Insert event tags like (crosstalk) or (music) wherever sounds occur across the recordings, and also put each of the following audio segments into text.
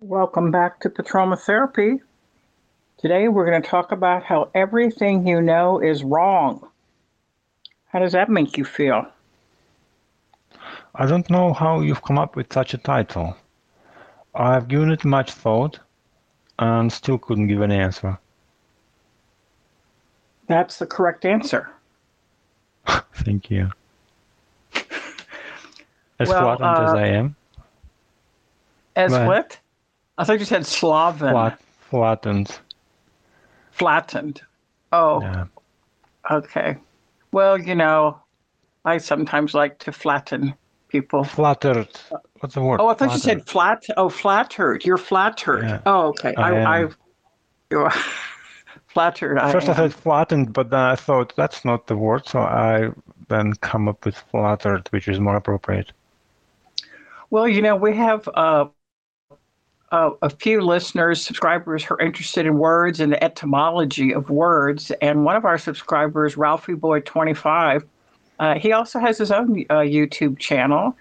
Welcome back to Petroma Therapy. Today we're going to talk about how everything you know is wrong. How does that make you feel? I don't know how you've come up with such a title. I've given it much thought and still couldn't give an answer. That's the correct answer. (laughs) Thank you. As Well, flattened as uh, I am. As what? I thought you said Slaven. Flat, flattened. Flattened. Oh, Yeah. okay. Well, you know, I sometimes like to flatten people. Flattered. What's the word? Oh, I thought you said flat. Oh, flattered. You're flattered. Yeah. Oh, okay. I I, I, you're (laughs) flattered. I First I am. said flattened, but then I thought that's not the word, so I then come up with flattered, which is more appropriate. Well, you know, we have uh, uh, a few listeners, subscribers who are interested in words and the etymology of words. And one of our subscribers, Ralphie Boy 25, uh, he also has his own uh, YouTube channel.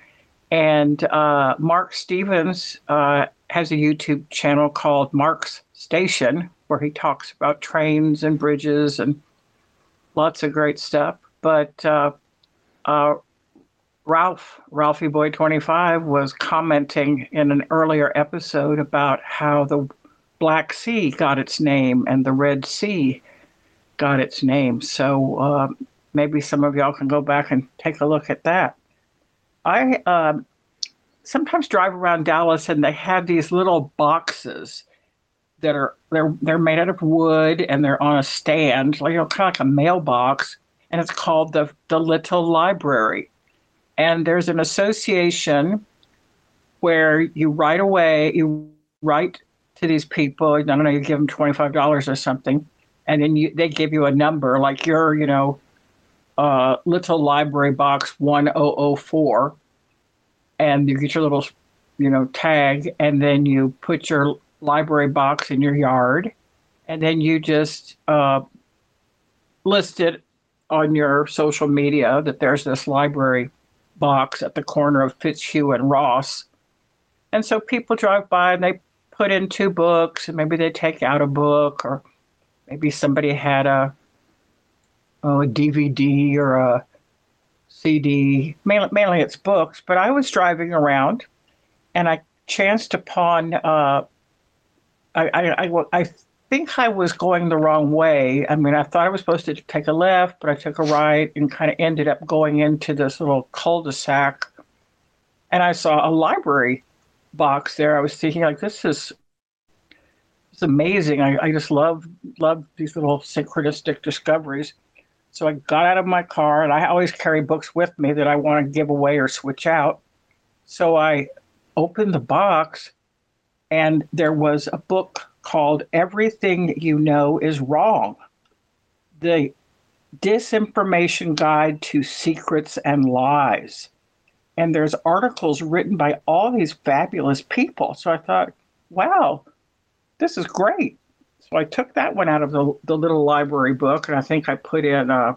And uh, Mark Stevens uh, has a YouTube channel called Mark's Station, where he talks about trains and bridges and lots of great stuff. But uh, Ralph, Ralphie Boy 25, was commenting in an earlier episode about how the Black Sea got its name and the Red Sea got its name. So uh, maybe some of y'all can go back and take a look at that. I um, sometimes drive around Dallas and they have these little boxes that are they're they're made out of wood and they're on a stand, like you know, kind of like a mailbox, and it's called the the Little Library and there's an association where you write away you write to these people i don't know you give them $25 or something and then you, they give you a number like your you know uh, little library box 1004 and you get your little you know tag and then you put your library box in your yard and then you just uh, list it on your social media that there's this library box at the corner of Fitzhugh and Ross. And so people drive by and they put in two books and maybe they take out a book or maybe somebody had a, oh, a DVD or a CD. Mainly, mainly it's books, but I was driving around and I chanced upon, uh, I, I, I, I think I was going the wrong way. I mean, I thought I was supposed to take a left, but I took a right and kind of ended up going into this little cul-de-sac. And I saw a library box there. I was thinking, like, this is it's amazing. I, I just love love these little synchronistic discoveries. So I got out of my car, and I always carry books with me that I want to give away or switch out. So I opened the box, and there was a book called Everything You Know Is Wrong The Disinformation Guide to Secrets and Lies. And there's articles written by all these fabulous people. So I thought, wow, this is great. So I took that one out of the, the little library book, and I think I put in uh,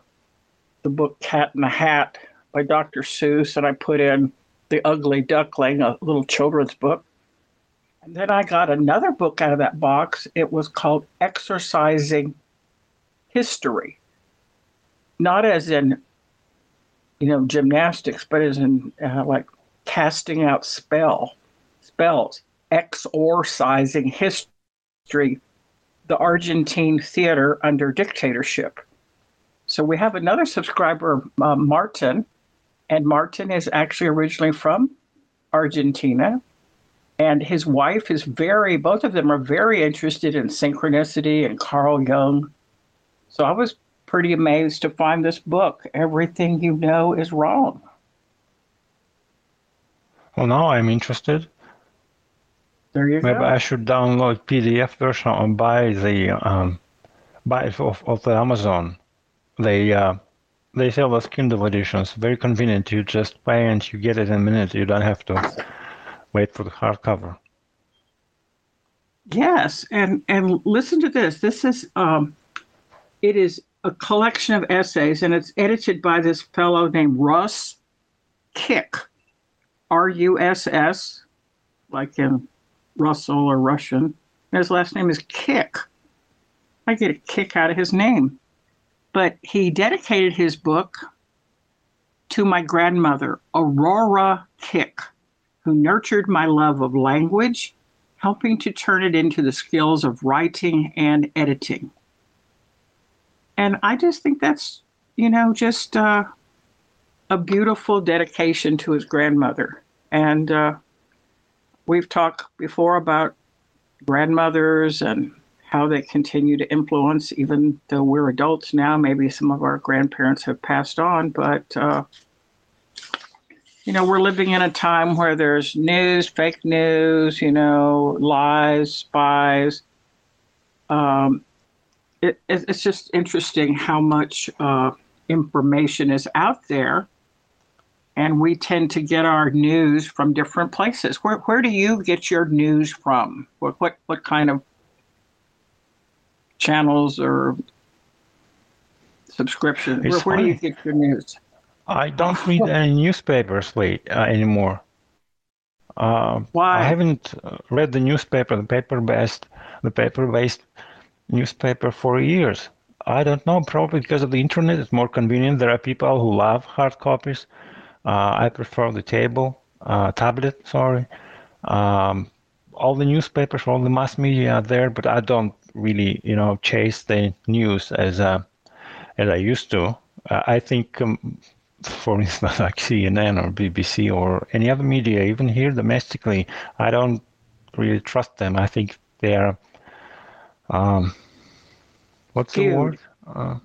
the book Cat in the Hat by Dr. Seuss, and I put in The Ugly Duckling, a little children's book. Then I got another book out of that box. It was called Exercising History. Not as in, you know, gymnastics, but as in uh, like casting out spell spells. Exorcising history, the Argentine theater under dictatorship. So we have another subscriber, uh, Martin, and Martin is actually originally from Argentina and his wife is very both of them are very interested in synchronicity and carl jung so i was pretty amazed to find this book everything you know is wrong Well, now I'm interested. there you Maybe go I should download PDF version and buy the um, buy it of, of the Amazon. They uh, they sell those Kindle editions. Very convenient. You just pay and you get it in a minute. You don't have to wait for the hardcover. yes and and listen to this this is um it is a collection of essays and it's edited by this fellow named russ kick r-u-s-s like in Russell or Russian. And his last name is Kick. I get a kick out of his name. But he dedicated his book to my grandmother, Aurora Kick, who nurtured my love of language, helping to turn it into the skills of writing and editing. And I just think that's, you know, just uh, a beautiful dedication to his grandmother. And uh, we've talked before about grandmothers and how they continue to influence, even though we're adults now. Maybe some of our grandparents have passed on, but uh, you know, we're living in a time where there's news, fake news, you know, lies, spies. Um, it, it's just interesting how much uh, information is out there and we tend to get our news from different places. Where where do you get your news from? What what what kind of channels or subscription? Where, where, do you get your news? I don't read (laughs) any newspapers late, uh, anymore. Uh, Why? I haven't uh, read the newspaper, the paper-based, the paper-based newspaper for years. I don't know, probably because of the internet. It's more convenient. There are people who love hard copies. Uh, I prefer the table, uh, tablet, sorry. Um, all the newspapers, all the mass media are there, but I don't really, you know, chase the news as uh, as I used to. I think, um, for instance, like CNN or BBC or any other media, even here domestically, I don't really trust them. I think they are, um, what's Skewed. the word? Uh,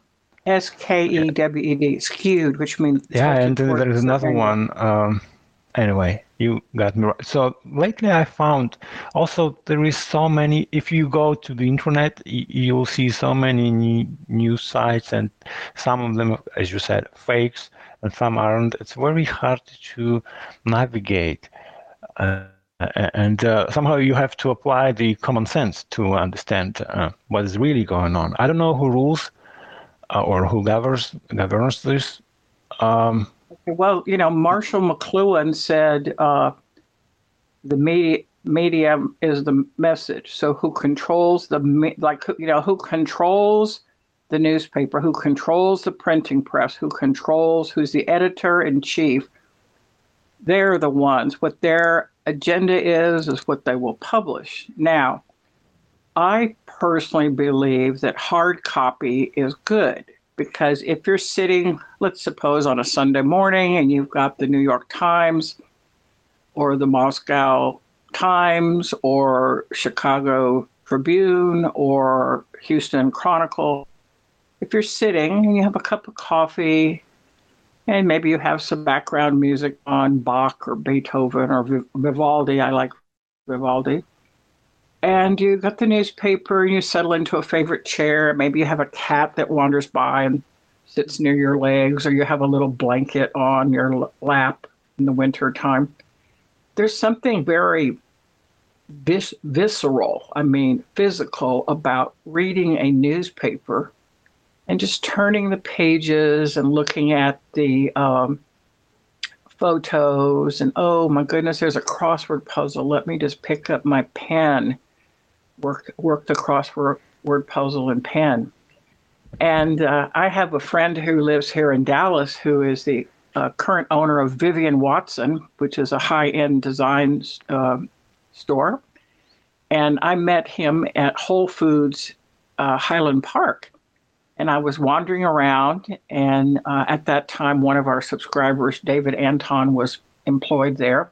S K E W E D, skewed, which means yeah, and then there is another the one. Um, anyway, you got me right. So lately, I found also there is so many. If you go to the internet, you'll see so many new news sites, and some of them, as you said, fakes, and some aren't. It's very hard to navigate. Uh, and uh, somehow you have to apply the common sense to understand uh, what is really going on. I don't know who rules uh, or who governs governs this. Um, Well, you know, Marshall McLuhan said uh, the media medium is the message. So who controls the like you know who controls the newspaper, who controls the printing press, who controls who's the editor in chief? They're the ones. What their agenda is is what they will publish. Now, I personally believe that hard copy is good because if you're sitting, let's suppose on a Sunday morning and you've got the New York Times or the Moscow Times or Chicago Tribune or Houston Chronicle, if you're sitting and you have a cup of coffee and maybe you have some background music on Bach or Beethoven or Vivaldi, I like Vivaldi and you got the newspaper and you settle into a favorite chair. Maybe you have a cat that wanders by and sits near your legs, or you have a little blanket on your lap in the winter time. There's something very vis- visceral, I mean, physical, about reading a newspaper and just turning the pages and looking at the um, photos and oh my goodness, there's a crossword puzzle. Let me just pick up my pen work work the crossword word puzzle in pen. And uh, I have a friend who lives here in Dallas who is the uh, current owner of Vivian Watson, which is a high end design uh, store. And I met him at Whole Foods uh, Highland Park. And I was wandering around, and uh, at that time, one of our subscribers, David Anton, was employed there.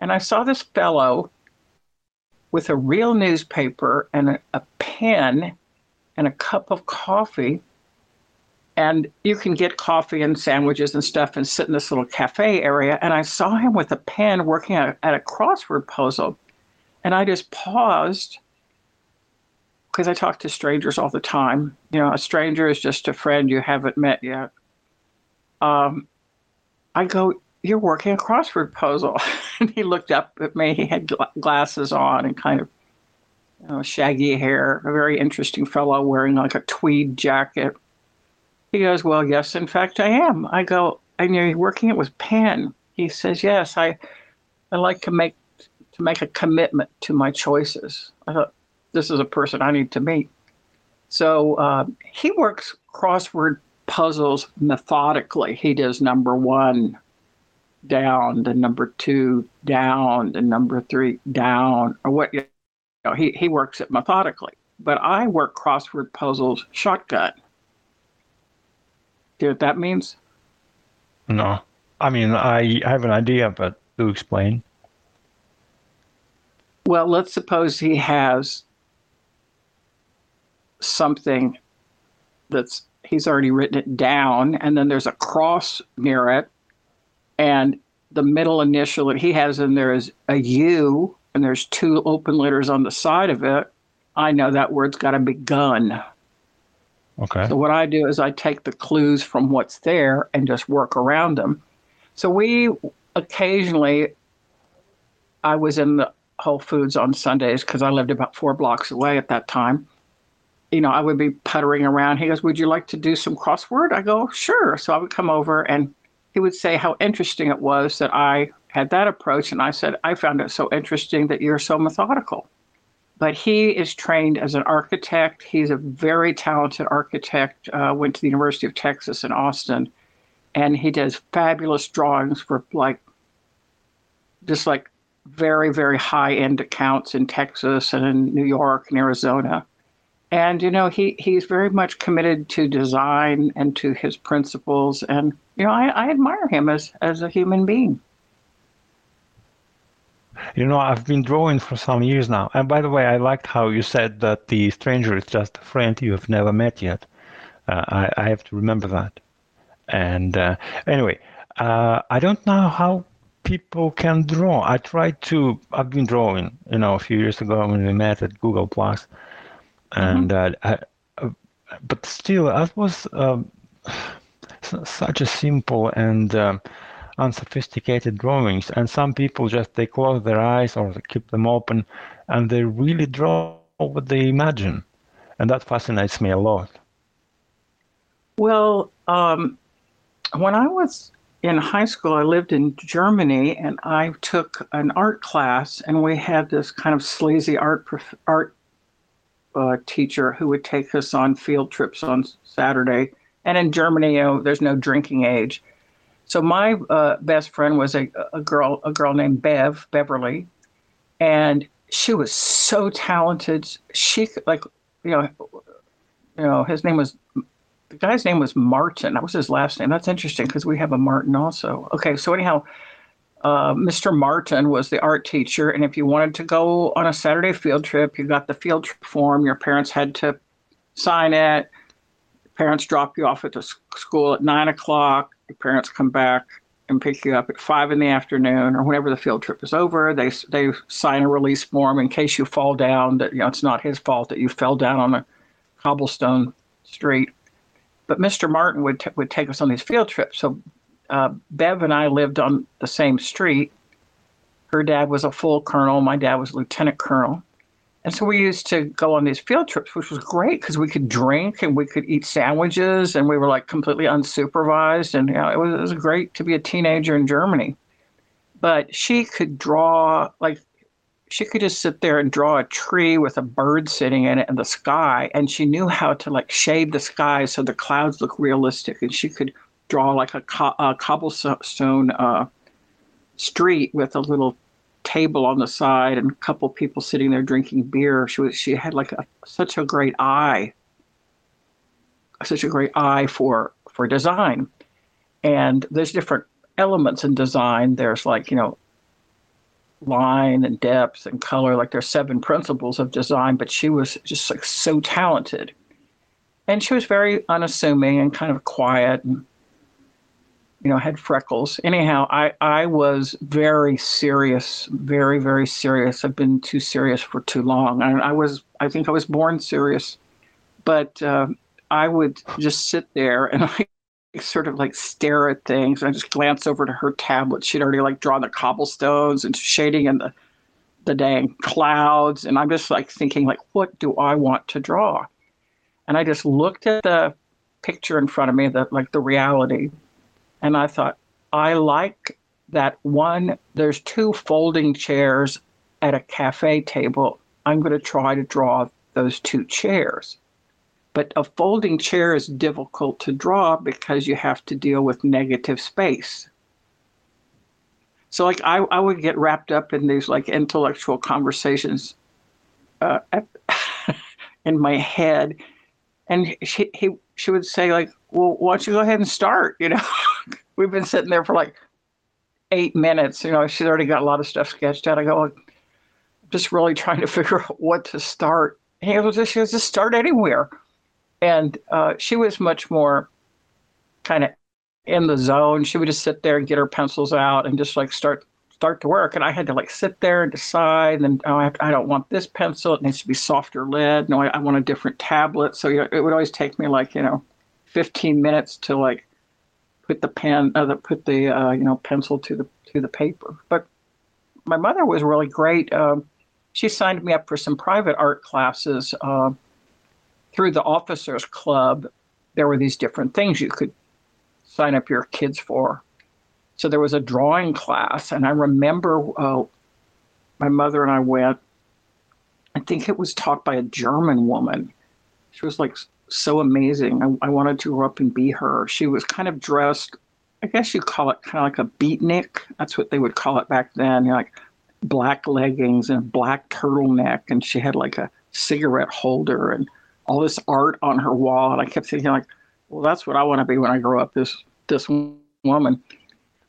And I saw this fellow with a real newspaper and a, a pen and a cup of coffee. And you can get coffee and sandwiches and stuff and sit in this little cafe area. And I saw him with a pen working at, at a crossword puzzle. And I just paused because I talk to strangers all the time. You know, a stranger is just a friend you haven't met yet. Um, I go, You're working a crossword puzzle. (laughs) and he looked up at me. He had gla- glasses on and kind of you know, shaggy hair, a very interesting fellow wearing like a tweed jacket. He goes, Well, yes, in fact, I am. I go, And you're working it with pen. He says, Yes, I, I like to make to make a commitment to my choices. I thought, this is a person I need to meet. So uh, he works crossword puzzles methodically. He does number one down, then number two down, then number three down, or what you know, he, he works it methodically. But I work crossword puzzles shotgun. Do you know what that means? No. I mean, I have an idea, but do explain. Well, let's suppose he has something that's he's already written it down, and then there's a cross near it, and the middle initial that he has in there is a U, and there's two open letters on the side of it. I know that word's got to be gun. Okay. So what I do is I take the clues from what's there and just work around them. So we occasionally, I was in the Whole Foods on Sundays because I lived about four blocks away at that time. You know, I would be puttering around. He goes, Would you like to do some crossword? I go, Sure. So I would come over and he would say how interesting it was that I had that approach. And I said, I found it so interesting that you're so methodical. But he is trained as an architect. He's a very talented architect, uh, went to the University of Texas in Austin. And he does fabulous drawings for like, just like very, very high end accounts in Texas and in New York and Arizona. And, you know, he, he's very much committed to design and to his principles. And, you know, I, I admire him as, as a human being. You know, I've been drawing for some years now. And by the way, I liked how you said that the stranger is just a friend you have never met yet. Uh, I, I, have to remember that. And uh, anyway, uh, I don't know how people can draw. I tried to. I've been drawing, you know, a few years ago when we met at Google Plus, and mm-hmm. I, uh, but still, that was um, (sighs) such a simple and um, unsophisticated drawings. And some people just they close their eyes or they keep them open, and they really draw what they imagine, and that fascinates me a lot. Well, um, when I was in high school, I lived in Germany, and I took an art class, and we had this kind of sleazy art art uh, teacher who would take us on field trips on Saturday. And in Germany, you know, there's no drinking age. So my uh, best friend was a, a girl, a girl named Bev Beverly, and she was so talented. She like, you know, you know, his name was the guy's name was Martin. That was his last name. That's interesting because we have a Martin also. Okay, so anyhow, uh, Mr. Martin was the art teacher, and if you wanted to go on a Saturday field trip, you got the field trip form. Your parents had to sign it. Parents drop you off at the school at nine o'clock. Your parents come back and pick you up at five in the afternoon or whenever the field trip is over. They they sign a release form in case you fall down. That you know it's not his fault that you fell down on a cobblestone street but Mr. Martin would t- would take us on these field trips. So uh, Bev and I lived on the same street. Her dad was a full colonel. My dad was a lieutenant colonel. And so we used to go on these field trips, which was great because we could drink and we could eat sandwiches and we were like completely unsupervised. And you know, it, was, it was great to be a teenager in Germany. But she could draw like she could just sit there and draw a tree with a bird sitting in it in the sky and she knew how to like shade the sky so the clouds look realistic and she could draw like a, co- a cobblestone uh, street with a little table on the side and a couple people sitting there drinking beer she was she had like a, such a great eye such a great eye for for design and there's different elements in design there's like you know line and depth and color. Like there's seven principles of design, but she was just like so talented. And she was very unassuming and kind of quiet and you know, had freckles. Anyhow, I, I was very serious, very, very serious. I've been too serious for too long. I, I was, I think I was born serious. But uh, I would just sit there and (laughs) I sort of like stare at things. And I just glance over to her tablet. She'd already like drawn the cobblestones and shading in the the dang clouds. And I'm just like thinking, like, what do I want to draw? And I just looked at the picture in front of me, that like the reality, and I thought, I like that one. There's two folding chairs at a cafe table, I'm going to try to draw those two chairs. But a folding chair is difficult to draw because you have to deal with negative space. So, like, I, I would get wrapped up in these like intellectual conversations uh, (laughs) in my head, and she he she would say like, "Well, why don't you go ahead and start?" You know, (laughs) we've been sitting there for like eight minutes. You know, she's already got a lot of stuff sketched out. I go, I'm just really trying to (laughs) figure out what to start. He goes, she goes, just start anywhere. And uh, she was much more kind of in the zone. She would just sit there and get her pencils out and just like start start to work. And I had to like sit there and decide. And oh, I, I don't want this pencil. It needs to be softer lead. No, I, I want a different tablet. So you know, it would always take me like you know, 15 minutes to like put the pen, uh, the, put the uh, you know pencil to the to the paper. But my mother was really great. Um, she signed me up for some private art classes uh, through the officers club. There were these different things you could sign up your kids for. So there was a drawing class, and I remember uh, my mother and I went. I think it was taught by a German woman. She was like so amazing. I, I, wanted to grow up and be her. She was kind of dressed, I guess you call it kind of like a beatnik. That's what they would call it back then. You know, like black leggings and black turtleneck, and she had like a cigarette holder and all this art on her wall. And I kept thinking, like, well, that's what I want to be when I grow up. This this woman.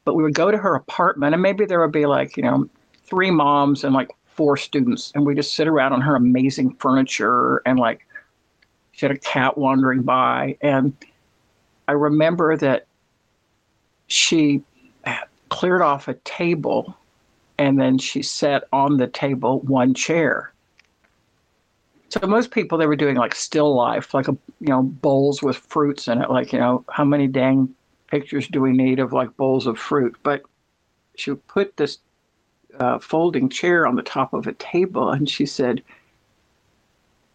But we would go to her apartment, and maybe there would be like you know three moms and like four students, and we just sit around on her amazing furniture and like she had a cat wandering by. And I remember that she cleared off a table and then she set on the table one chair. So most people they were doing like still life, like a you know bowls with fruits in it. Like you know how many dang pictures do we need of like bowls of fruit? But she put this uh, folding chair on the top of a table, and she said,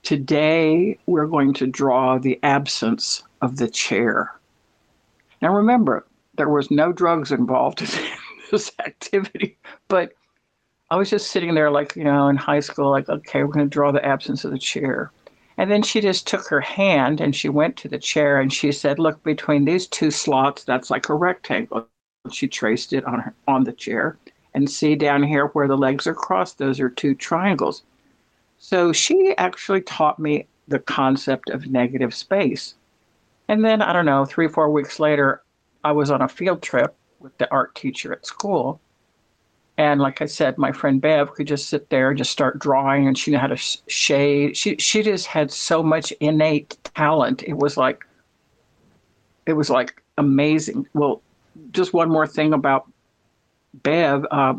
Today, we're going to draw the absence of the chair. Now, remember, there was no drugs involved (laughs) in this activity, but I was just sitting there, like, you know, in high school, like, okay, we're going to draw the absence of the chair. And then she just took her hand and she went to the chair and she said, Look, between these two slots, that's like a rectangle. She traced it on her, on the chair. And see down here where the legs are crossed, those are two triangles. So she actually taught me the concept of negative space. And then, I don't know, three, four weeks later, I was on a field trip with the art teacher at school. And like I said, my friend Bev could just sit there and just start drawing, and she knew how to shade. She she just had so much innate talent. It was like, it was like amazing. Well, just one more thing about Bev. Uh,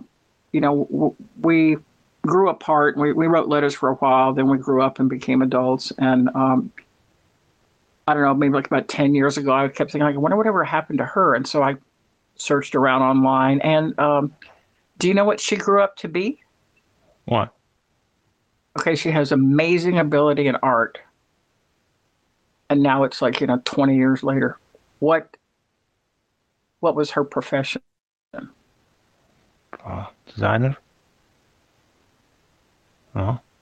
you know, we grew apart. We, we wrote letters for a while. Then we grew up and became adults. And um, I don't know, maybe like about 10 years ago, I kept thinking, like, I wonder whatever happened to her. And so I searched around online. And um, do you know what she grew up to be? What? Okay, she has amazing ability in art. And now it's like, you know, 20 years later. What what was her profession? Uh, designer?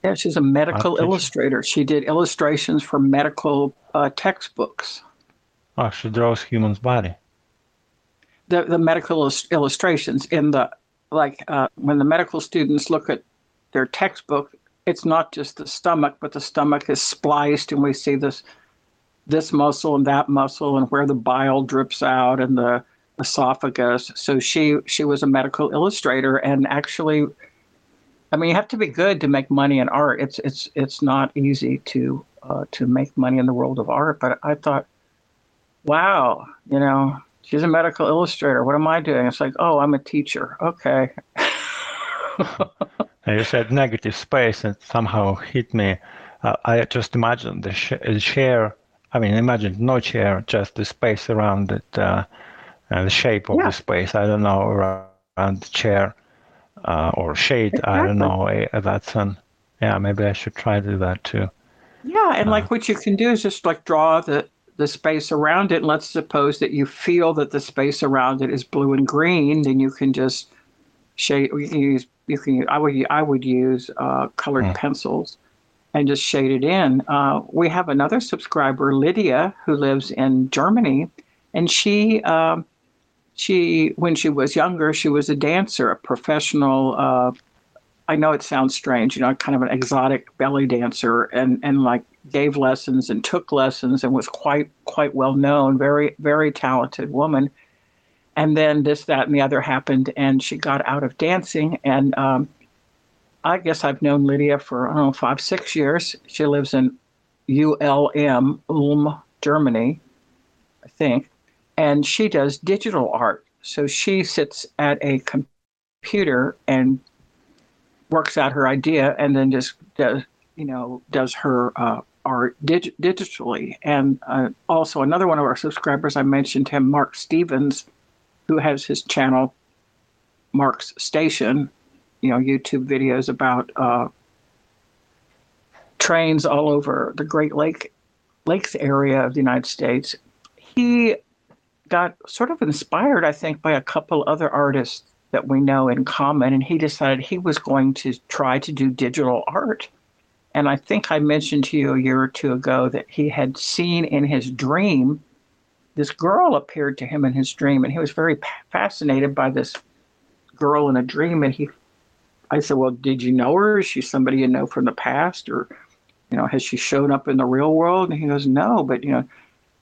Yeah, she's a medical illustrator. She did illustrations for medical uh, textbooks. Oh, she draws human's body. The the medical illustrations in the like uh, when the medical students look at their textbook, it's not just the stomach, but the stomach is spliced, and we see this this muscle and that muscle, and where the bile drips out, and the esophagus. So she she was a medical illustrator, and actually I mean, you have to be good to make money in art. It's it's it's not easy to uh, to make money in the world of art. But I thought, wow, you know, she's a medical illustrator. What am I doing? It's like, oh, I'm a teacher. Okay. (laughs) you said negative space, and somehow hit me. Uh, I just imagined the sh- chair. I mean, imagine no chair, just the space around it, uh, and the shape of yeah. the space. I don't know around the chair uh, or shade. Exactly. I don't know. Eh, that's an yeah. Maybe I should try to do that too. Yeah, and uh, like what you can do is just like draw the the space around it. And let's suppose that you feel that the space around it is blue and green, then you can just shade. You can use you can I would I would use uh, colored mm. pencils and just shade it in. Uh, we have another subscriber, Lydia, who lives in Germany, and she uh, she when she was younger, she was a dancer, a professional. Uh, I know it sounds strange, you know, kind of an exotic belly dancer, and and like gave lessons and took lessons and was quite quite well known, very very talented woman. And then this, that, and the other happened, and she got out of dancing. And um, I guess I've known Lydia for I don't know five six years. She lives in ULM Ulm, Germany, I think, and she does digital art. So she sits at a computer and works out her idea, and then just does you know does her uh, art dig- digitally. And uh, also another one of our subscribers, I mentioned him, Mark Stevens, who has his channel, Mark's Station, you know, YouTube videos about uh, trains all over the Great Lake Lakes area of the United States. He got sort of inspired, I think, by a couple other artists that we know in common, and he decided he was going to try to do digital art. And I think I mentioned to you a year or two ago that he had seen in his dream this girl appeared to him in his dream, and he was very fascinated by this girl in a dream. And he, I said, "Well, did you know her? Is she somebody you know from the past, or you know, has she shown up in the real world?" And he goes, "No, but you know."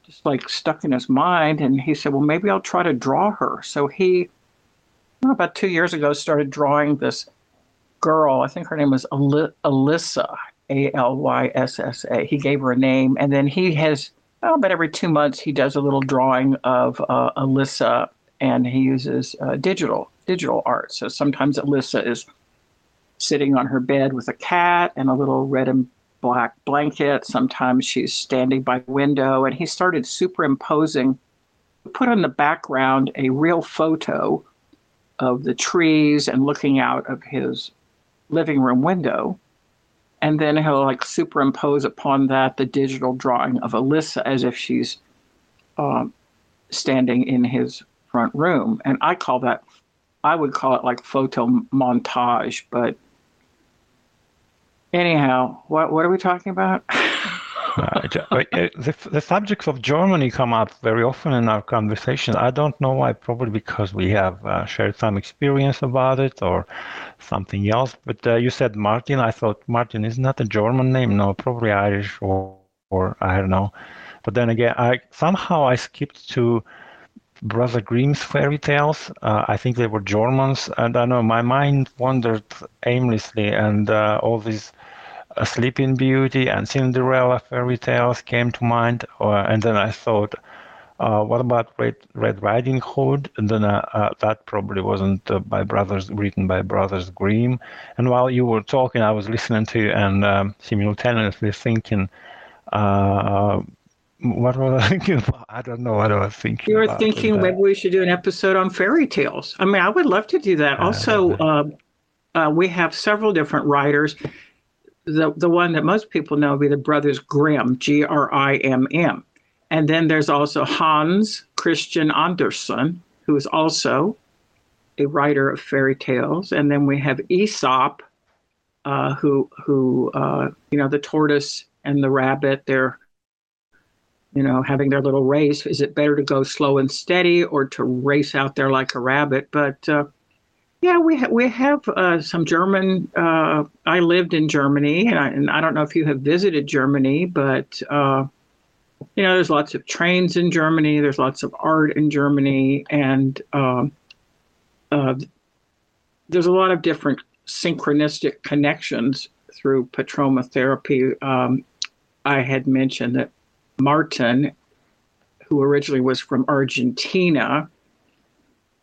Just like stuck in his mind, and he said, "Well, maybe I'll try to draw her." So he, about two years ago, started drawing this girl. I think her name was Alyssa, a L Y S S A. He gave her a name, and then he has, well, but every two months he does a little drawing of uh, Alyssa, and he uses uh, digital digital art. So sometimes Alyssa is sitting on her bed with a cat and a little red and black blanket. Sometimes she's standing by window, and he started superimposing, put on the background a real photo of the trees and looking out of his living room window and then he'll like superimpose upon that the digital drawing of Alyssa as if she's um, standing in his front room. And I call that, I would call it like photo montage. But anyhow, what what are we talking about? (laughs) Uh, the, the subjects of Germany come up very often in our conversations. I don't know why, probably because we have uh, shared some experience about it or something else. But uh, you said Martin. I thought Martin is not a German name. No, probably Irish or, or I don't know. But then again, I somehow I skipped to Brother Grimm's fairy tales. Uh, I think they were Germans, and I know my mind wandered aimlessly, and uh, all these Sleeping Beauty and Cinderella fairy tales came to mind, uh, and then I thought, uh, what about Red, Red Riding Hood? And then uh, uh that probably wasn't uh, by brothers written by Brothers Grimm. And while you were talking, I was listening to you and um, simultaneously thinking. Uh, what was I thinking about? I don't know what I was thinking. You were thinking maybe we should do an episode on fairy tales. I mean, I would love to do that. Also, we have several different writers the the one that most people know would be the brothers Grimm, G R I M M. And then there's also Hans Christian Andersen, who is also a writer of fairy tales. And then we have Aesop, uh, who who uh, you know the tortoise and the rabbit. They're you know having their little race. Is it better to go slow and steady or to race out there like a rabbit? But uh, yeah, we ha- we have uh, some German. Uh, I lived in Germany, and I, and I, don't know if you have visited Germany, but uh, you know, there's lots of trains in Germany. There's lots of art in Germany, and um, uh, there's a lot of different synchronistic connections through Petroma therapy. Um, I had mentioned that Martin, who originally was from Argentina,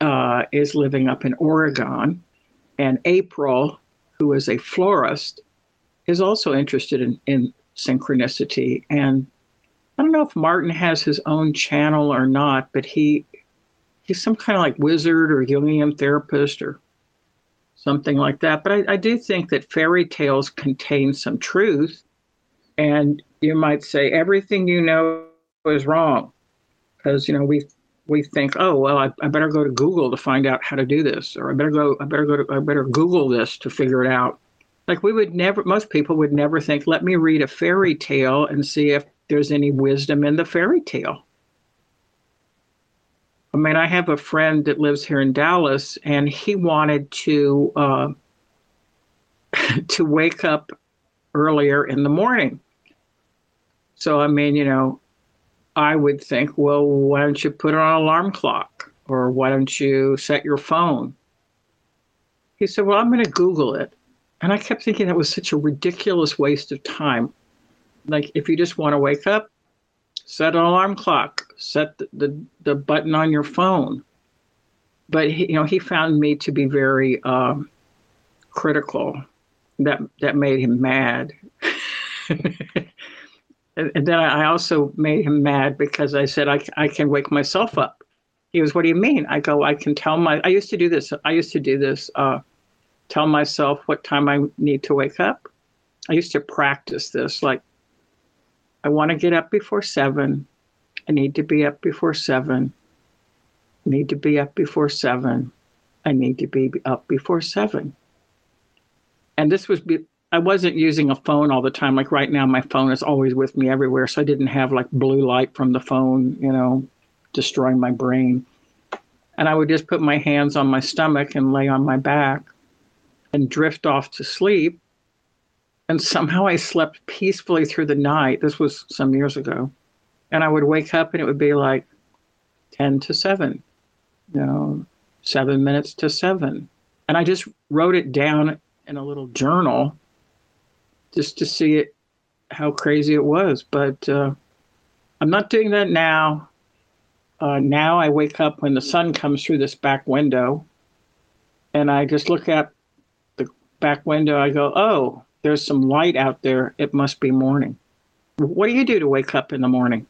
uh, is living up in Oregon, and April, who is a florist, is also interested in, in synchronicity. And I don't know if Martin has his own channel or not, but he he's some kind of like wizard or Jungian therapist or something like that. But I, I do think that fairy tales contain some truth, and you might say everything you know is wrong because you know we we think, oh well, I, I better go to Google to find out how to do this, or I better go, I better go to, I better Google this to figure it out. Like we would never, most people would never think, let me read a fairy tale and see if there's any wisdom in the fairy tale. I mean, I have a friend that lives here in Dallas, and he wanted to uh, (laughs) to wake up earlier in the morning. So, I mean, you know, I would think, well, why don't you put on an alarm clock, or why don't you set your phone? He said, well, I'm going to Google it, and I kept thinking that was such a ridiculous waste of time. Like, if you just want to wake up, set an alarm clock, set the, the, the button on your phone. But he, you know, he found me to be very um, critical. That that made him mad. (laughs) and, then I also made him mad because I said I, I can wake myself up. He goes, "What do you mean?" I go, "I can tell my. I used to do this. I used to do this. Uh, tell myself what time I need to wake up. I used to practice this. Like, I want to get up before seven. I need to be up before seven. I need to be up before seven. I need to be up before seven. And this was, be, I wasn't using a phone all the time. Like right now, my phone is always with me everywhere. So I didn't have like blue light from the phone, you know, destroying my brain. And I would just put my hands on my stomach and lay on my back and drift off to sleep. And somehow I slept peacefully through the night. This was some years ago and I would wake up and it would be like 10 to 7, you know, seven minutes to seven. And I just wrote it down in a little journal just to see it, how crazy it was. But uh, I'm not doing that now. Uh, now I wake up when the sun comes through this back window and I just look at the back window. I go, oh, there's some light out there. It must be morning. What do you do to wake up in the morning?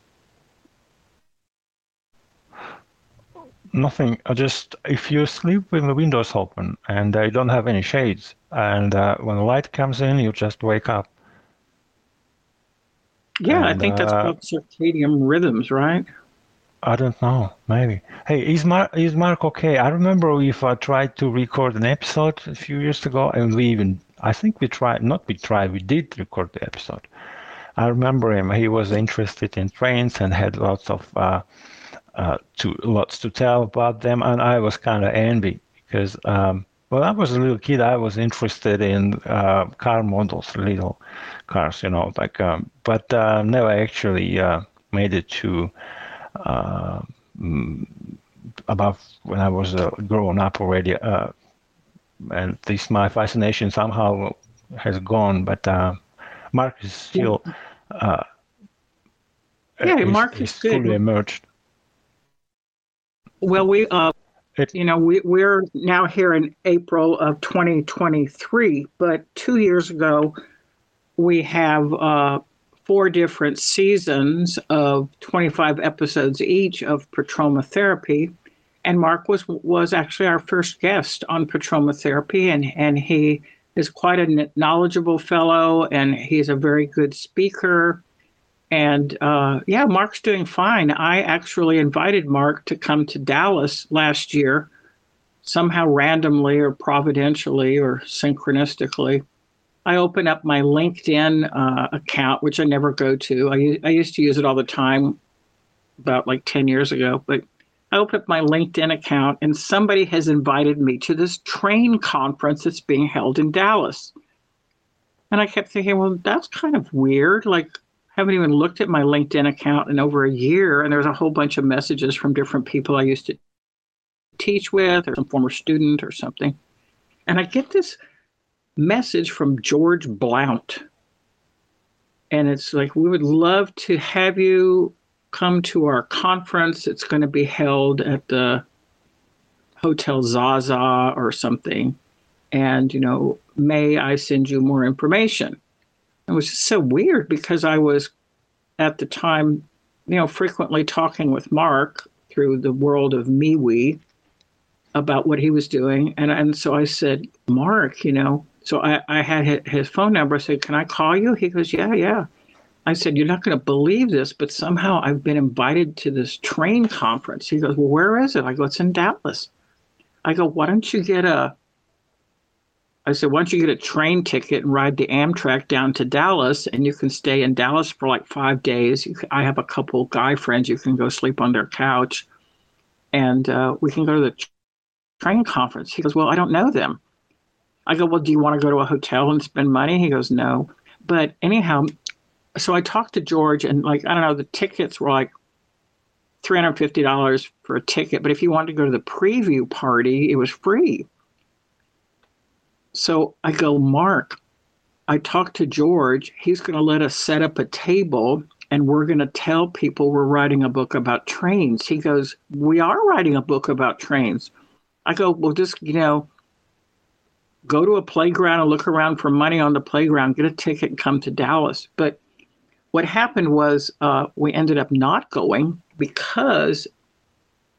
Nothing. I just if you sleep with the windows open and they don't have any shades, and uh, when the light comes in, you just wake up. Yeah, and, I think that's uh, called circadian rhythms, right? I don't know. Maybe. Hey, is Mark is Mark okay? I remember if I tried to record an episode a few years ago, and we even I think we tried not we tried we did record the episode. I remember him. He was interested in trains and had lots of. Uh, uh, to lots to tell about them, and I was kind of envy because um, when I was a little kid, I was interested in uh, car models, little cars, you know, like. Um, but uh, never actually uh, made it to uh, mm, when I was uh, grown up already, and this my fascination somehow has gone. But Mark is still. yeah, Mark is, is fully emerged. Well, we, uh, you know, we, we're now here in April of 2023, but two years ago, we have uh, four different seasons of 25 episodes each of Petroma Therapy. And Mark was was actually our first guest on Petroma Therapy, and, and he is quite a knowledgeable fellow, and he's a very good speaker and uh, yeah, Mark's doing fine. I actually invited Mark to come to Dallas last year, somehow randomly or providentially or synchronistically. I opened up my LinkedIn uh, account, which I never go to. I, I used to use it all the time about like 10 years ago, but I opened up my LinkedIn account and somebody has invited me to this train conference that's being held in Dallas. And I kept thinking, well, that's kind of weird. Like, haven't even looked at my LinkedIn account in over a year, and there's a whole bunch of messages from different people I used to teach with, or some former student or something. And I get this message from George Blount. And it's like, we would love to have you come to our conference. It's going to be held at the Hotel Zaza or something. And, you know, may I send you more information? It was just so weird because I was at the time, you know, frequently talking with Mark through the world of MeWe about what he was doing. And, and so I said, Mark, you know, so I, I had his phone number. I said, Can I call you? He goes, Yeah, yeah. I said, You're not going to believe this, but somehow I've been invited to this train conference. He goes, Well, where is it? I go, It's in Dallas. I go, Why don't you get a I said, why don't you get a train ticket and ride the Amtrak down to Dallas, and you can stay in Dallas for like five days. I have a couple guy friends. You can go sleep on their couch, and uh, we can go to the train conference. He goes, well, I don't know them. I go, well, do you want to go to a hotel and spend money? He goes, no. But anyhow, so I talked to George, and like I don't know, the tickets were like three hundred fifty dollars for a ticket. But if you wanted to go to the preview party, it was free. So I go, Mark, I talked to George. He's going to let us set up a table and we're going to tell people we're writing a book about trains. He goes, We are writing a book about trains. I go, Well, just, you know, go to a playground and look around for money on the playground, get a ticket and come to Dallas. But what happened was uh, we ended up not going because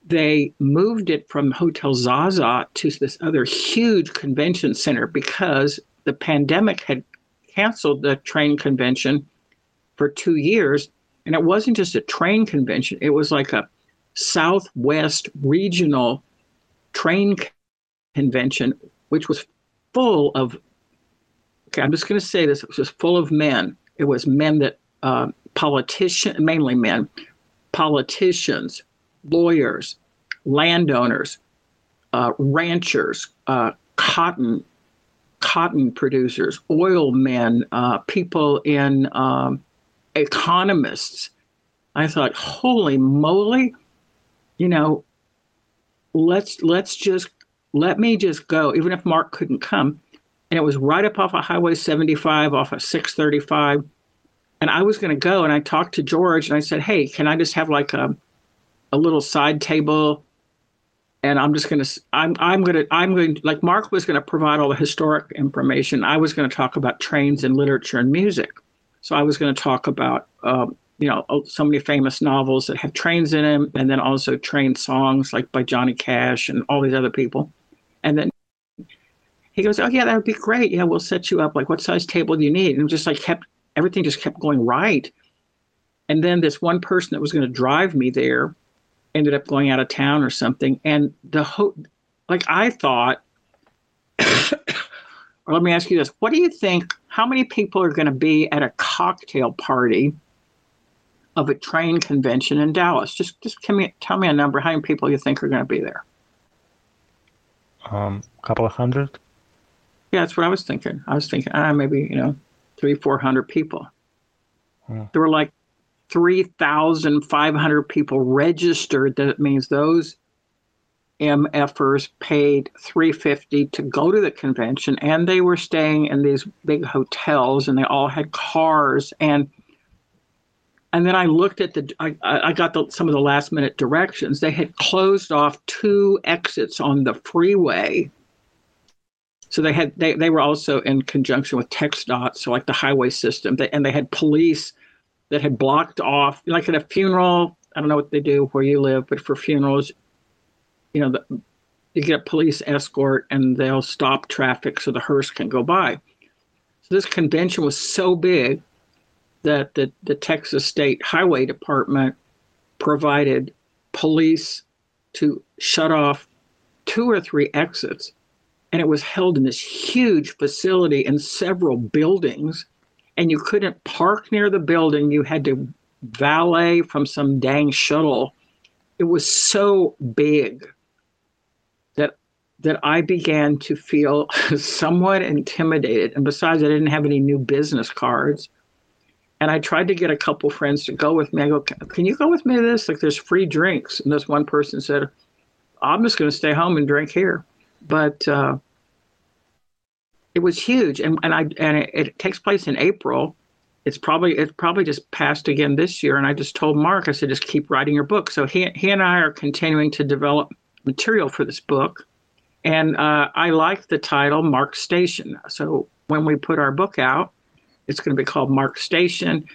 they moved it from Hotel Zaza to this other huge convention center because the pandemic had canceled the train convention for two years. And it wasn't just a train convention, it was like a Southwest regional train convention, which was full of, okay, I'm just going to say this, it was just full of men. It was men that, uh, politicians, mainly men, politicians, lawyers, landowners, uh, ranchers, uh, cotton cotton producers, oil men, uh, people in um, economists. I thought, holy moly, you know, let's let's just let me just go, even if Mark couldn't come. And it was right up off of Highway 75, off of 635. And I was going to go, and I talked to George, and I said, "Hey, can I just have like a a little side table and I'm just going to I'm I'm going to I'm going like Mark was going to provide all the historic information. I was going to talk about trains and literature and music. So I was going to talk about um, you know oh, so many famous novels that have trains in them, and then also train songs like by Johnny Cash and all these other people. And then he goes, "Oh yeah, that would be great. Yeah, we'll set you up. Like, what size table do you need?" And just like kept everything just kept going right. And then this one person that was going to drive me there ended up going out of town or something. And the ho- like I thought, or (coughs) let me ask you this: What do you think? How many people are going to be at a cocktail party of a train convention in Dallas? Just just tell me tell me a number. How many people you think are going to be there? Um, a couple of hundred. Yeah, that's what I was thinking. I was thinking, ah, maybe you know, three, four hundred people. Hmm. There were like 3,500 people registered. That means those MFers paid 350 to go to the convention and they were staying in these big hotels and they all had cars and and then I looked at the I, I got the, some of the last minute directions. They had closed off two exits on the freeway. So they had they, they were also in conjunction with TxDOT, so like the highway system, they, and they had police that had blocked off, like at a funeral. I don't know what they do where you live, but for funerals, you know, the, you get a police escort and they'll stop traffic so the hearse can go by. So this convention was so big that the, the Texas State Highway Department provided police to shut off two or three exits. And it was held in this huge facility in several buildings and you couldn't park near the building. You had to valet from some dang shuttle. It was so big that that I began to feel (laughs) somewhat intimidated. And besides, I didn't have any new business cards. And I tried to get a couple friends to go with me. I go, can you go with me to this? Like, there's free drinks. And this one person said, I'm just going to stay home and drink here. But uh, it was huge, and and I and it, it, takes place in April. It's probably it's probably just passed again this year. And I just told Mark, I said, just keep writing your book. So he he and I are continuing to develop material for this book, and uh, I like the title Mark Station. So when we put our book out, it's going to be called Mark Station.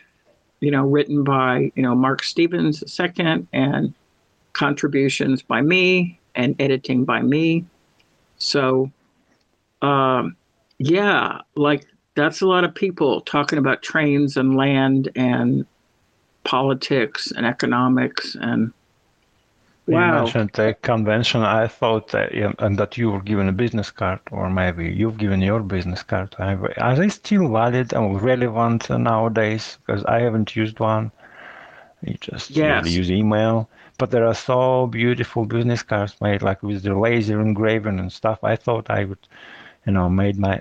You know, written by you know Mark Stevens II and contributions by me and editing by me. So um, yeah, like that's a lot of people talking about trains and land and politics and economics and wow. You mentioned the convention. I thought that yeah, and that you were given a business card, or maybe you've given your business card. Are they still valid and relevant nowadays? Because I haven't used one. You just yes. use email. But there are so beautiful business cards made, like with the laser engraving and stuff. I thought I would, you know, made my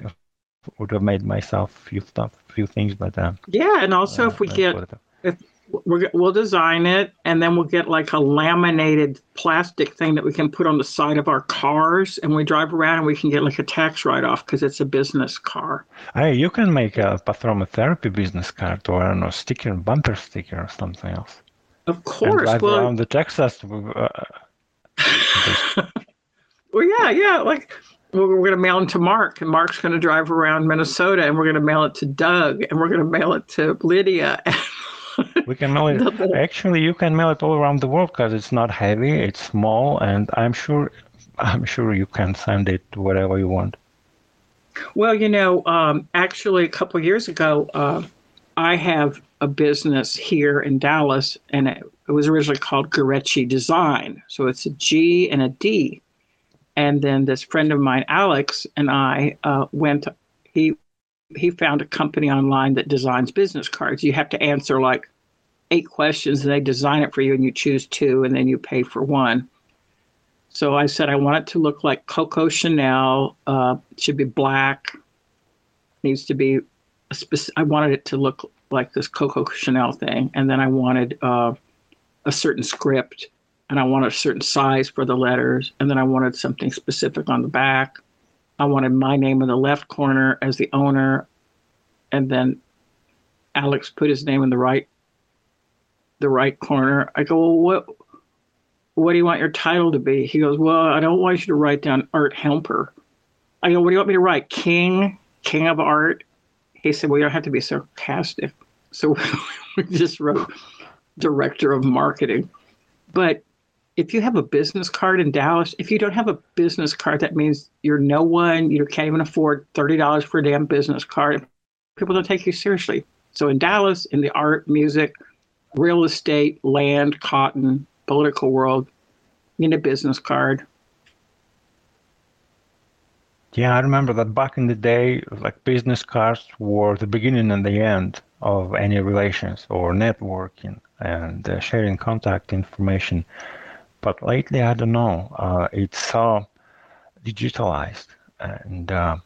would have made myself a few stuff, few things, but uh, yeah. And also, uh, if we get if we will design it, and then we'll get like a laminated plastic thing that we can put on the side of our cars, and we drive around, and we can get like a tax write-off because it's a business car. Hey, you can make a pathromotherapy business card or I don't know, sticker, bumper sticker, or something else. Of course. And well, around the Texas. Uh, (laughs) well, yeah, yeah. Like we're, going to mail them to Mark, and Mark's going to drive around Minnesota, and we're going to mail it to Doug, and we're going to mail it to Lydia. (laughs) we can mail it. (laughs) Actually, you can mail it all around the world because it's not heavy, it's small, and I'm sure, I'm sure you can send it to wherever you want. Well, you know, um, actually, a couple years ago, uh, I have a business here in Dallas, and it, it was originally called Gurecci Design. So it's a G and a D. And then this friend of mine, Alex, and I uh, went. He he found a company online that designs business cards. You have to answer like eight questions, and they design it for you, and you choose two, and then you pay for one. So I said I want it to look like Coco Chanel. Uh, should be black. Needs to be spec- I wanted it to look like this Coco Chanel thing, and then I wanted uh, a certain script, and I wanted a certain size for the letters, and then I wanted something specific on the back. I wanted my name in the left corner as the owner, and then Alex put his name in the right the right corner. I go, well, what what do you want your title to be? He goes, well, I don't want you to write down Art Helmper. I go, what do you want me to write? King, King of Art, he said, Well, you don't have to be sarcastic. So (laughs) we just wrote director of marketing. But if you have a business card in Dallas, if you don't have a business card, that means you're no one, you can't even afford $30 for a damn business card. People don't take you seriously. So in Dallas, in the art, music, real estate, land, cotton, political world, you need a business card. Yeah, I remember that back in the day, like business cards were the beginning and the end of any relations or networking and uh, sharing contact information. But lately, I don't know, uh, it's so digitalized and. Uh,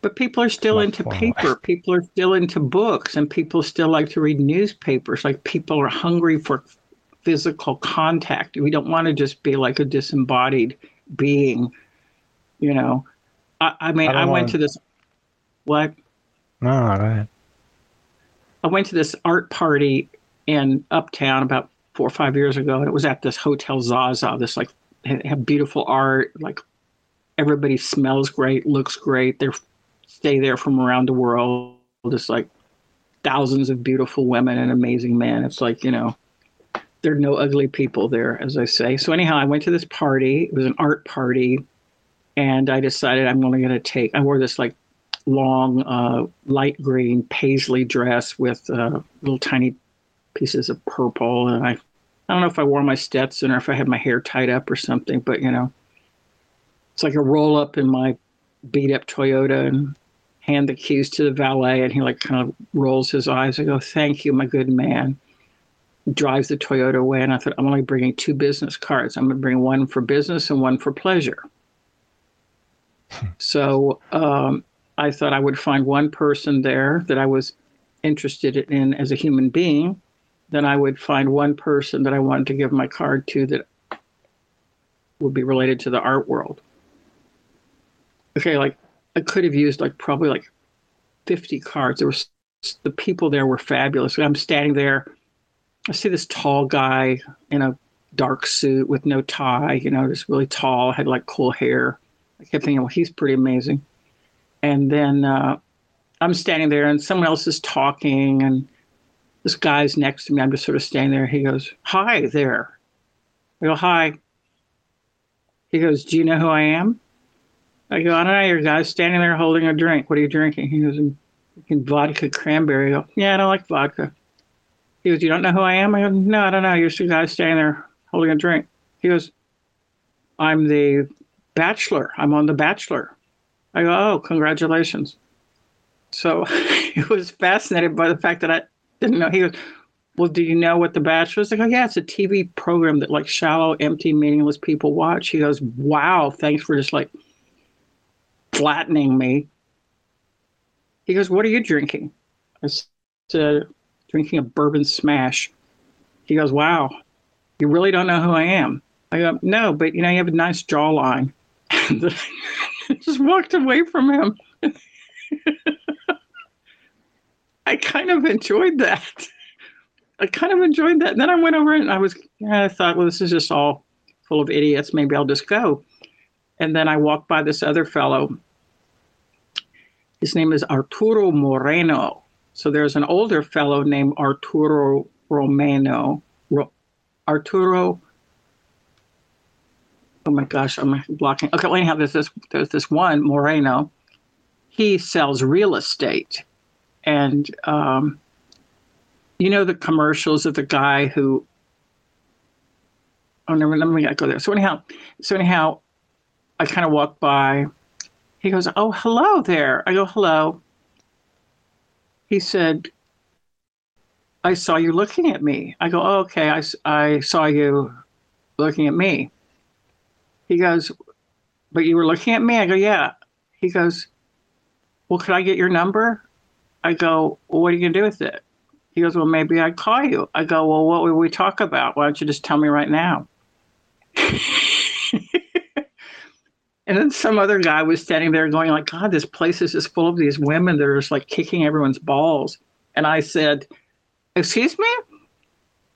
but people are still into paper. People are still into books, and people still like to read newspapers. Like people are hungry for physical contact. We don't want to just be like a disembodied being you know, I, I mean, I, I went to this. What? No, go ahead. I went to this art party in Uptown about four or five years ago, and it was at this Hotel Zaza. This like have beautiful art, like everybody smells great, looks great. They stay there from around the world. Just like thousands of beautiful women and amazing men. It's like you know, there are no ugly people there, as I say. So anyhow, I went to this party. It was an art party and I decided I'm only going to take. I wore this like long uh, light green paisley dress with uh, little tiny pieces of purple, and I I don't know if I wore my Stetson or if I had my hair tied up or something, but you know, it's like a roll up in my beat up Toyota and hand the keys to the valet, and he like kind of rolls his eyes and go, "Thank you, my good man." Drives the Toyota away, and I thought I'm only bringing two business cards. I'm going to bring one for business and one for pleasure. (laughs) So um, I thought I would find one person there that I was interested in as a human being. Then I would find one person that I wanted to give my card to that would be related to the art world. Okay, like I could have used like probably like 50 cards. There was the people there were fabulous. I'm standing there. I see this tall guy in a dark suit with no tie, you know, just really tall, had like cool hair. I kept thinking, well, he's pretty amazing. And then uh, I'm standing there and someone else is talking and this guy's next to me. I'm just sort of standing there. He goes, Hi there. I go, Hi. He goes, Do you know who I am? I go, I don't know. Your guy's standing there holding a drink. What are you drinking? He goes, vodka cranberry. I go, yeah, I don't like vodka. He goes, you don't know who I am? I go, no, I don't know. You're some guy standing there holding a drink. He goes, I'm the bachelor. I'm on The Bachelor. I go, oh, congratulations. So (laughs) he was fascinated by the fact that I didn't know. He goes, well, do you know what The Bachelor is? I go, yeah, it's a TV program that like shallow, empty, meaningless people watch. He goes, wow, thanks for just like flattening me. He goes, what are you drinking? I said, drinking a bourbon smash. He goes, wow, you really don't know who I am. I go, no, but you know, you have a nice jawline. (laughs) (laughs) just walked away from him. (laughs) I kind of enjoyed that. (laughs) I kind of enjoyed that. And then I went over and I was, I thought, well, this is just all full of idiots. Maybe I'll just go. And then I walked by this other fellow. His name is Arturo Moreno. So there's an older fellow named Arturo Romano. Ro- Arturo. Oh my gosh, I'm blocking. Okay, well, anyhow, there's this, there's this one, Moreno. He sells real estate. And um, you know the commercials of the guy who oh never let me go there. So anyhow, so anyhow, I kind of walk by. He goes, "Oh, hello there." I go, "Hello." He said, "I saw you looking at me." I go, oh, "Okay, I I saw you looking at me." He goes, "But you were looking at me?" I go, "Yeah." He goes, "Well, could I get your number?" I go, "Well, what are you gonna do with it?" He goes, Well, maybe I'd call you. I go, Well, what would we talk about? Why don't you just tell me right now? (laughs) and then some other guy was standing there going, like, God, this place is just full of these women that are just like kicking everyone's balls. And I said, Excuse me?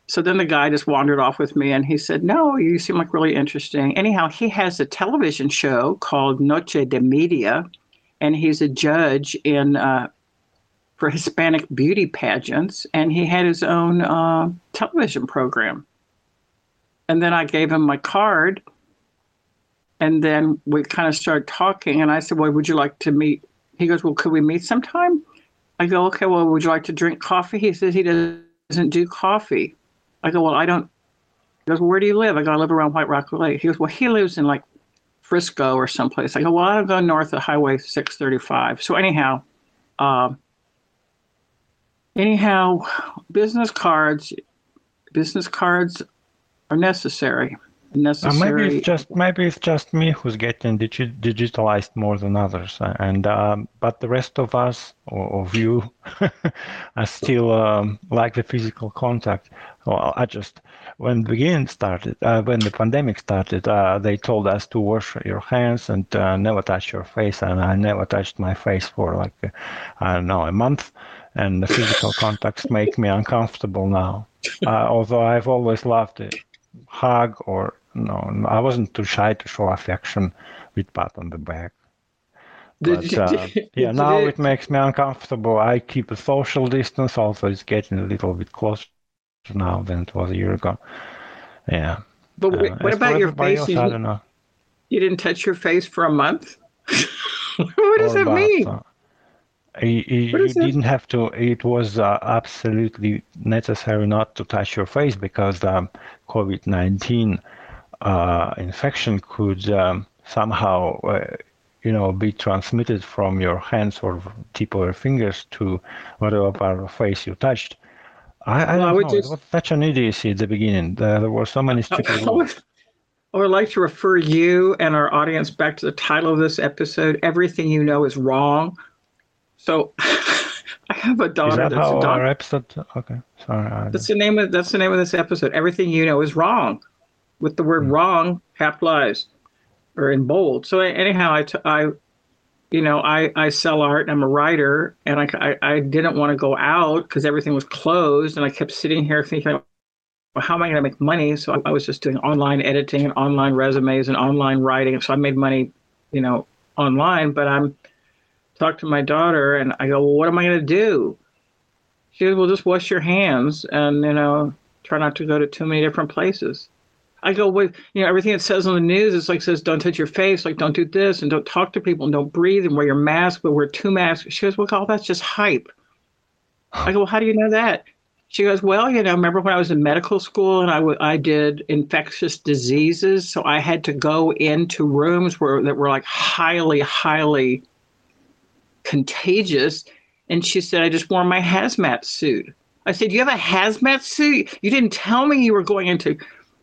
So then the guy just wandered off with me and he said, No, you seem like really interesting. Anyhow, he has a television show called Noche de Media, and he's a judge in uh, for Hispanic beauty pageants, and he had his own uh, television program. And then I gave him my card, and then we kind of started talking. And I said, "Well, would you like to meet?" He goes, "Well, could we meet sometime?" I go, "Okay. Well, would you like to drink coffee?" He says he doesn't do coffee. I go, "Well, I don't." He goes, well, "Where do you live?" I go, "I live around White Rock Lake." He goes, "Well, he lives in like Frisco or someplace." I go, "Well, I go north of Highway 635." So anyhow. Um, anyhow, business cards, business cards are necessary. Necessary. Uh, maybe it's just maybe it's just me who's getting digi- digitalized more than others, and um, but the rest of us or of you (laughs) are still um, like the physical contact. Well, I just when the beginning started, uh, when the pandemic started, uh, they told us to wash your hands and uh, never touch your face, and I never touched my face for like I don't know a month and the physical contacts make me uncomfortable now. Uh, although I've always loved it, hug or no, I wasn't too shy to show affection with pat on the back. But uh, (laughs) yeah, now it makes me uncomfortable. I keep a social distance, although it's getting a little bit closer now than it was a year ago. Yeah. But uh, what about your face? Else, you, I don't know. You didn't touch your face for a month. (laughs) what does that mean? Uh, you, you didn't have to. It was uh, absolutely necessary not to touch your face because um, COVID nineteen uh, infection could um, somehow, uh, you know, be transmitted from your hands or tip of your fingers to whatever part of face you touched. I, I don't know. Just... It was such an idiocy at the beginning. There, there were so many stupid rules. I would like to refer you and our audience back to the title of this episode. Everything you know is wrong so (laughs) I have a daughter. Is that that's how our episode? Okay, sorry. That's the name of that's the name of this episode. Everything you know is wrong, with the word mm. "wrong" capitalized or in bold. So anyhow, I, t- I you know, I, I sell art. I'm a writer, and I, I, I didn't want to go out because everything was closed, and I kept sitting here thinking, well, how am I going to make money? So I, I was just doing online editing and online resumes and online writing. So I made money, you know, online. But I'm talk to my daughter and I go, well, what am I going to do? She goes, well, just wash your hands and, you know, try not to go to too many different places. I go, well, you know, everything it says on the news is like says, don't touch your face, like don't do this, and don't talk to people, and don't breathe, and wear your mask, but wear two masks. She goes, well, all that's just hype. I go, well, how do you know that? She goes, well, you know, remember when I was in medical school and I, w- I did infectious diseases, so I had to go into rooms where that were like highly, highly contagious. And she said, I just wore my hazmat suit. I said, You have a hazmat suit? You didn't tell me you were going into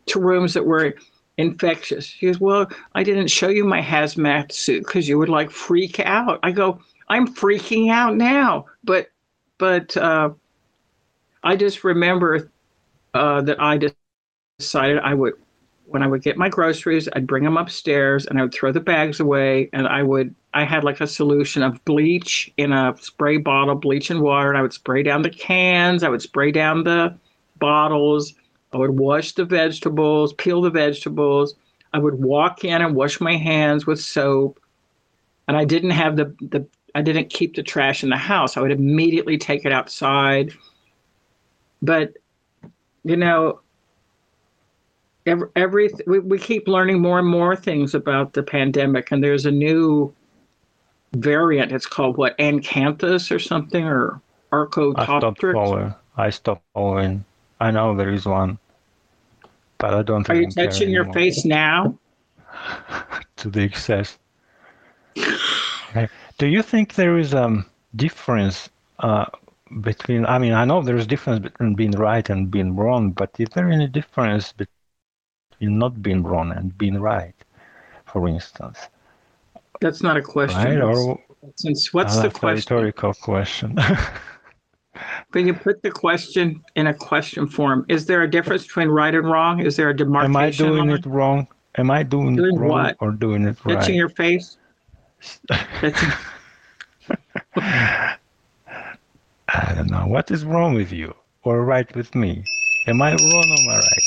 to rooms that were infectious. She goes, Well, I didn't show you my hazmat suit because you would like freak out. I go, I'm freaking out now. But but uh, I just remember uh, that I decided I would, when I would get my groceries, I'd bring them upstairs and I would throw the bags away and I would, I had like a solution of bleach in a spray bottle, bleach and water, and I would spray down the cans, I would spray down the bottles, I would wash the vegetables, peel the vegetables. I would walk in and wash my hands with soap. And I didn't have the, the I didn't keep the trash in the house. I would immediately take it outside. But you know, every, every we, we keep learning more and more things about the pandemic, and there's a new variant. It's called what Ancanthus or something or Archopteryx. I stopped following. I stopped following. I know there is one, but I don't. Are you touching your face now? (laughs) to the excess. Do you think there is a um, difference uh, between? I mean, I know there's difference between being right and being wrong, but is there any difference between not being wrong and being right, for instance? That's not a question. Right? Or, Since what's the question? rhetorical question. (laughs) Can you put the question in a question form? Is there a difference between right and wrong? Is there a demarcation? Am I doing it wrong? Am I doing, doing wrong what? or doing it right? Touching your face? (laughs) I don't know. What is wrong with you or right with me? Am I wrong or am I right?